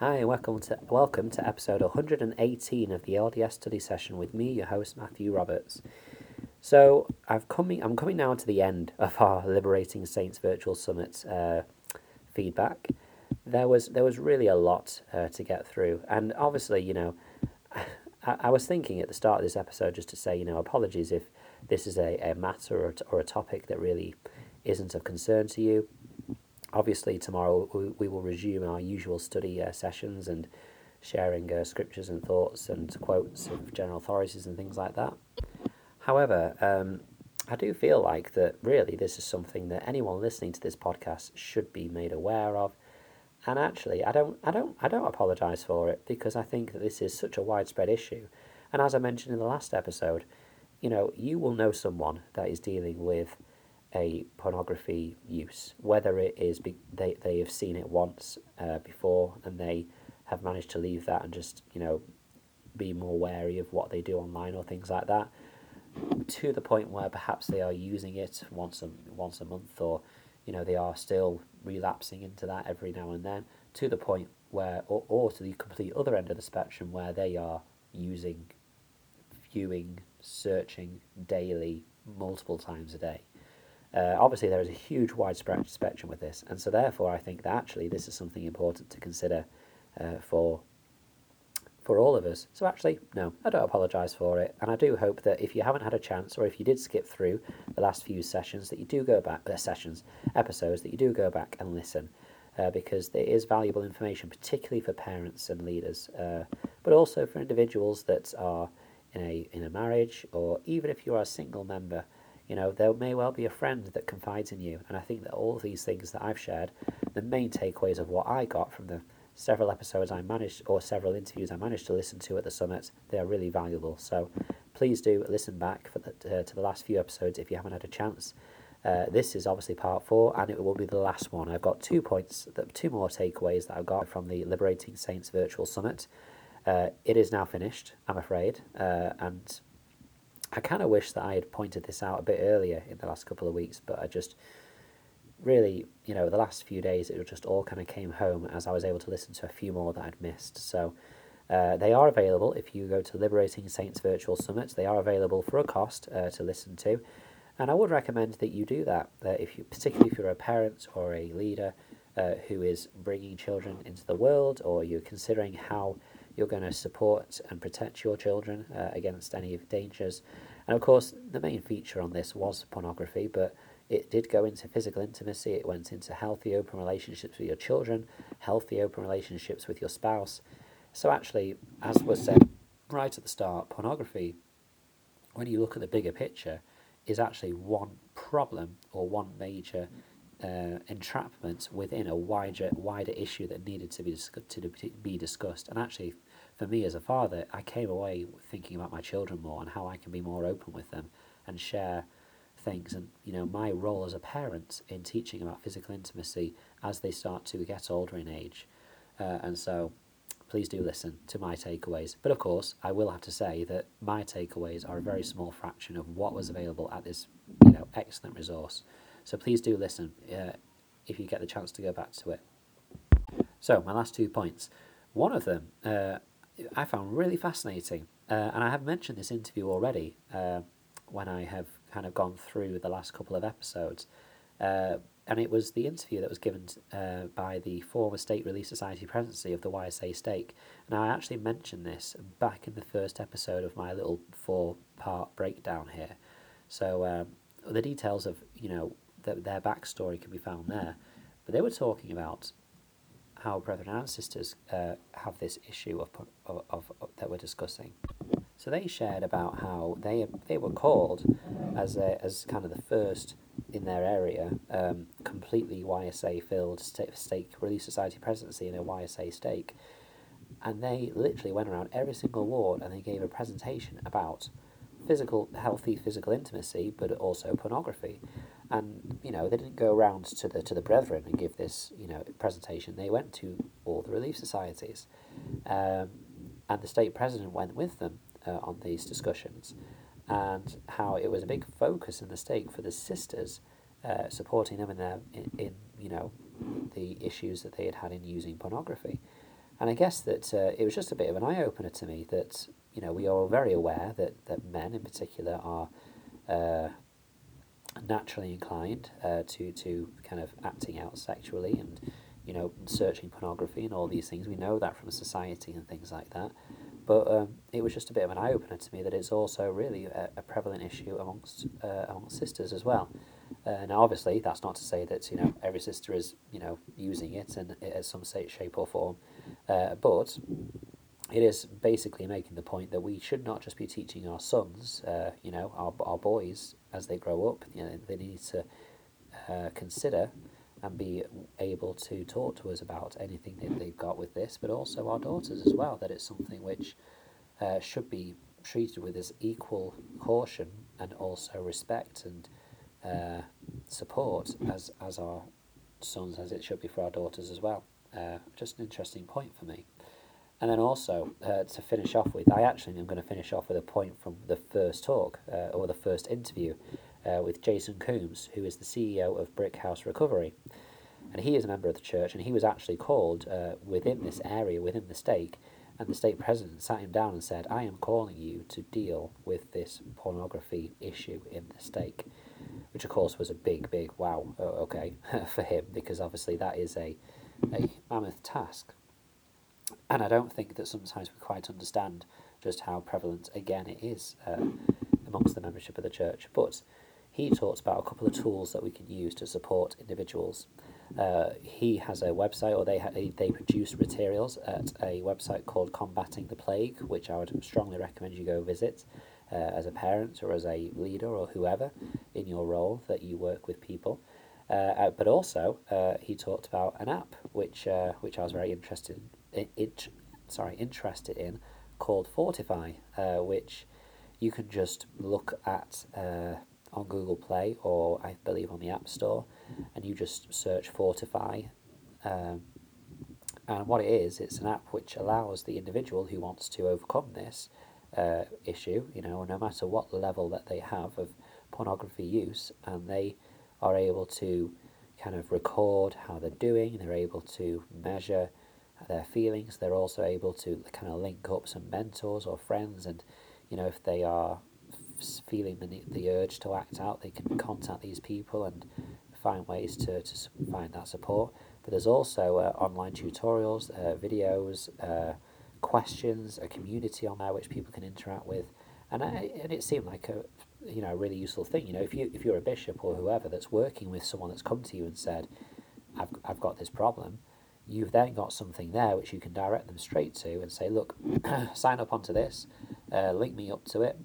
Hi, welcome to welcome to episode 118 of the LDS study session with me, your host Matthew Roberts. So I've coming I'm coming now to the end of our Liberating Saints Virtual Summit uh, feedback. There was there was really a lot uh, to get through, and obviously, you know, I, I was thinking at the start of this episode just to say, you know, apologies if this is a, a matter or, or a topic that really isn't of concern to you obviously tomorrow we, will resume our usual study uh, sessions and sharing uh, scriptures and thoughts and quotes of general authorities and things like that. However, um, I do feel like that really this is something that anyone listening to this podcast should be made aware of. And actually, I don't, I don't, I don't apologise for it because I think that this is such a widespread issue. And as I mentioned in the last episode, you know, you will know someone that is dealing with a pornography use, whether it is be, they, they have seen it once uh, before and they have managed to leave that and just, you know, be more wary of what they do online or things like that, to the point where perhaps they are using it once a, once a month or, you know, they are still relapsing into that every now and then, to the point where, or, or to the complete other end of the spectrum where they are using, viewing, searching daily, multiple times a day. Uh, obviously, there is a huge widespread spectrum with this, and so therefore, I think that actually this is something important to consider uh, for for all of us. So actually, no, I don't apologise for it, and I do hope that if you haven't had a chance, or if you did skip through the last few sessions, that you do go back, uh, sessions, episodes, that you do go back and listen, uh, because there is valuable information, particularly for parents and leaders, uh, but also for individuals that are in a in a marriage, or even if you are a single member you know, there may well be a friend that confides in you. And I think that all these things that I've shared, the main takeaways of what I got from the several episodes I managed, or several interviews I managed to listen to at the summit, they are really valuable. So please do listen back for the, uh, to the last few episodes if you haven't had a chance. Uh, this is obviously part four, and it will be the last one. I've got two points, that, two more takeaways that I've got from the Liberating Saints Virtual Summit. Uh, it is now finished, I'm afraid, uh, and I kind of wish that I had pointed this out a bit earlier in the last couple of weeks, but I just really, you know, the last few days it just all kind of came home as I was able to listen to a few more that I'd missed. So uh, they are available if you go to Liberating Saints Virtual Summit. They are available for a cost uh, to listen to, and I would recommend that you do that. Uh, if you, particularly if you're a parent or a leader uh, who is bringing children into the world, or you're considering how you're going to support and protect your children uh, against any dangers. And of course, the main feature on this was pornography, but it did go into physical intimacy, it went into healthy open relationships with your children, healthy open relationships with your spouse. So, actually, as was said right at the start, pornography, when you look at the bigger picture, is actually one problem or one major uh, entrapment within a wider wider issue that needed to be to be discussed. And actually, for me as a father, I came away thinking about my children more and how I can be more open with them and share things. And you know, my role as a parent in teaching about physical intimacy as they start to get older in age. Uh, and so, please do listen to my takeaways. But of course, I will have to say that my takeaways are a very small fraction of what was available at this, you know, excellent resource. So please do listen uh, if you get the chance to go back to it. So my last two points. One of them, uh, I found really fascinating. Uh, and I have mentioned this interview already uh, when I have kind of gone through the last couple of episodes. Uh, and it was the interview that was given uh, by the former Stake Relief Society presidency of the YSA stake. And I actually mentioned this back in the first episode of my little four part breakdown here. So um, the details of, you know, the, their backstory can be found there. But they were talking about how brethren and sisters uh, have this issue of, of, of, of, that we're discussing. So they shared about how they they were called as a, as kind of the first in their area, um, completely YSA filled stake relief society presidency in a YSA stake, and they literally went around every single ward and they gave a presentation about physical healthy physical intimacy, but also pornography and you know they didn't go around to the to the brethren and give this you know presentation. They went to all the relief societies, um, and the stake president went with them uh, on these discussions, and how it was a big focus in the stake for the sisters, uh, supporting them in their in, in you know the issues that they had had in using pornography. And I guess that uh, it was just a bit of an eye opener to me that you know we are very aware that, that men in particular are uh, naturally inclined uh, to to kind of acting out sexually and you know searching pornography and all these things. We know that from society and things like that. But um, it was just a bit of an eye opener to me that it's also really a, a prevalent issue amongst uh, amongst sisters as well. Uh, now, obviously, that's not to say that you know every sister is you know using it in, in some shape or form, uh, but it is basically making the point that we should not just be teaching our sons, uh, you know, our, our boys as they grow up. You know, they need to uh, consider and be able to talk to us about anything that they've got with this, but also our daughters as well. That it's something which uh, should be treated with as equal caution and also respect and uh, support as as our sons as it should be for our daughters as well. Uh, just an interesting point for me. And then also uh, to finish off with, I actually am going to finish off with a point from the first talk uh, or the first interview uh, with Jason Coombs, who is the CEO of Brick House Recovery. And he is a member of the church, and he was actually called uh, within this area, within the stake, and the stake president sat him down and said, I am calling you to deal with this pornography issue in the stake. Which, of course, was a big, big wow, okay, for him, because obviously that is a, a mammoth task. And I don't think that sometimes we quite understand just how prevalent, again, it is uh, amongst the membership of the church. But he talks about a couple of tools that we can use to support individuals. Uh, he has a website, or they ha- they produce materials at a website called Combating the Plague, which I would strongly recommend you go visit uh, as a parent or as a leader or whoever in your role that you work with people. Uh, uh but also, uh, he talked about an app which uh, which I was very interested in it, sorry, interested in called Fortify, uh, which you can just look at uh, on Google Play or I believe on the App Store, and you just search Fortify. Um, and what it is, it's an app which allows the individual who wants to overcome this uh, issue, you know, no matter what level that they have of pornography use, and they are able to kind of record how they're doing, they're able to measure their feelings. They're also able to kind of link up some mentors or friends, and you know if they are feeling the the urge to act out, they can contact these people and find ways to, to find that support. But there's also uh, online tutorials, uh, videos, uh, questions, a community on there which people can interact with, and I, and it seemed like a you know a really useful thing. You know if you if you're a bishop or whoever that's working with someone that's come to you and said, I've I've got this problem you've then got something there which you can direct them straight to and say, look, sign up onto this, uh, link me up to it.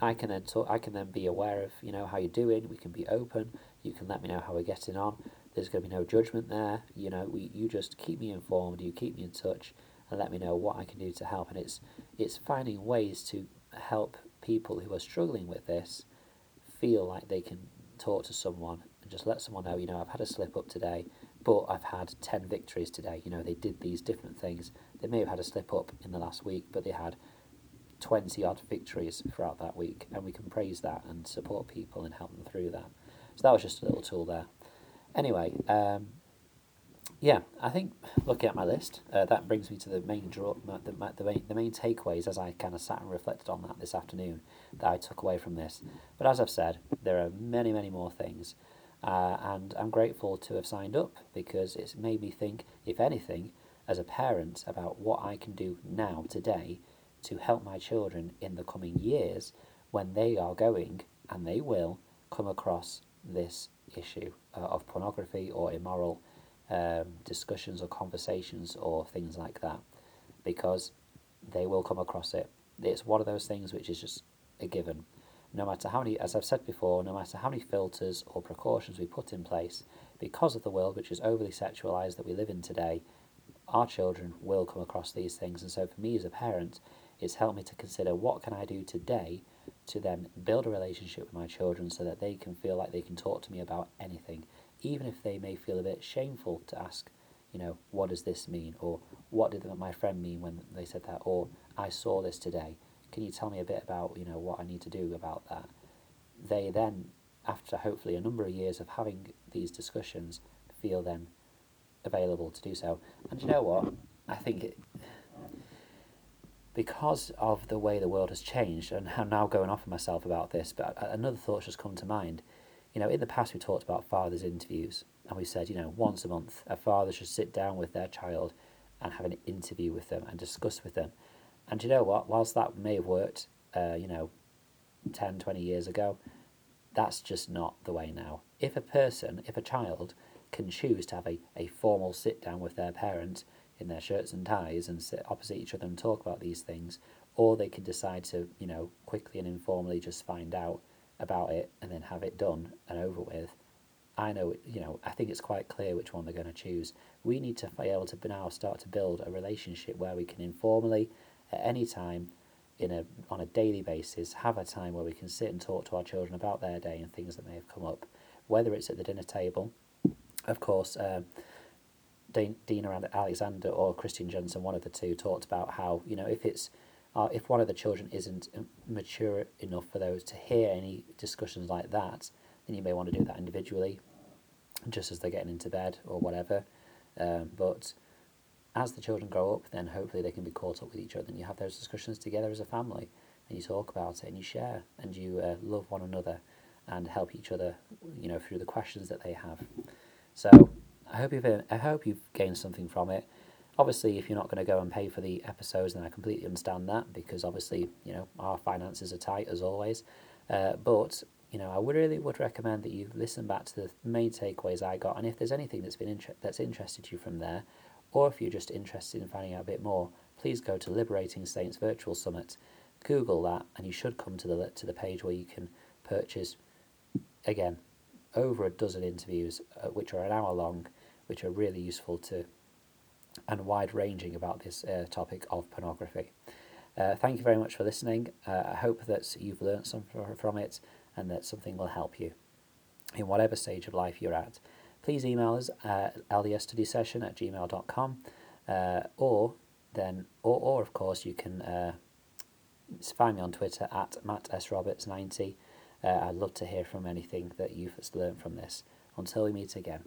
I can then talk, I can then be aware of you know how you're doing. We can be open. You can let me know how we're getting on. There's going to be no judgment there. You know, we you just keep me informed. You keep me in touch and let me know what I can do to help. And it's it's finding ways to help people who are struggling with this feel like they can talk to someone and just let someone know. You know, I've had a slip up today but I've had 10 victories today. You know, they did these different things. They may have had a slip up in the last week, but they had 20 odd victories throughout that week, and we can praise that and support people and help them through that. So that was just a little tool there. Anyway, um, yeah, I think looking at my list, uh, that brings me to the main draw, the, the, main, the main takeaways as I kind of sat and reflected on that this afternoon that I took away from this. But as I've said, there are many, many more things. Uh, and I'm grateful to have signed up because it's made me think, if anything, as a parent, about what I can do now, today, to help my children in the coming years when they are going, and they will, come across this issue uh, of pornography or immoral um, discussions or conversations or things like that. Because they will come across it. It's one of those things which is just a given no matter how many, as I've said before, no matter how many filters or precautions we put in place, because of the world which is overly sexualized that we live in today, our children will come across these things. And so for me as a parent, it's helped me to consider what can I do today to then build a relationship with my children so that they can feel like they can talk to me about anything, even if they may feel a bit shameful to ask, you know, what does this mean? Or what did my friend mean when they said that? Or I saw this today can you tell me a bit about you know what I need to do about that? They then, after hopefully a number of years of having these discussions, feel then available to do so. And you know what? I think it, because of the way the world has changed, and I'm now going off of myself about this, but another thought's just come to mind. You know, in the past we talked about fathers' interviews, and we said, you know, once a month a father should sit down with their child and have an interview with them and discuss with them. And you know what? Whilst that may have worked, uh, you know, 10, 20 years ago, that's just not the way now. If a person, if a child can choose to have a, a formal sit down with their parent in their shirts and ties and sit opposite each other and talk about these things, or they can decide to, you know, quickly and informally just find out about it and then have it done and over with. I know, you know, I think it's quite clear which one they're going to choose. We need to be able to now start to build a relationship where we can informally, at any time, in a on a daily basis, have a time where we can sit and talk to our children about their day and things that may have come up, whether it's at the dinner table, of course. Um, Dina Alexander or Christian Johnson, one of the two, talked about how you know if it's uh, if one of the children isn't um, mature enough for those to hear any discussions like that, then you may want to do that individually, just as they're getting into bed or whatever. Um, but as the children grow up, then hopefully they can be caught up with each other, and you have those discussions together as a family, and you talk about it, and you share, and you uh, love one another, and help each other, you know, through the questions that they have. So I hope you've I hope you've gained something from it. Obviously, if you're not going to go and pay for the episodes, then I completely understand that because obviously, you know, our finances are tight as always. Uh, but you know, I would really would recommend that you listen back to the main takeaways I got, and if there's anything that's been inter- that's interested you from there, or if you're just interested in finding out a bit more, please go to Liberating Saints Virtual Summit. Google that, and you should come to the to the page where you can purchase again over a dozen interviews, uh, which are an hour long which are really useful to and wide ranging about this uh, topic of pornography. Uh, thank you very much for listening. Uh, I hope that you've learned something from it and that something will help you in whatever stage of life you're at. Please email us at ldsstudysession at gmail.com uh, or then, or, or of course, you can uh, find me on Twitter at Matt S. Roberts 90. Uh, I'd love to hear from anything that you've learned from this. Until we meet again.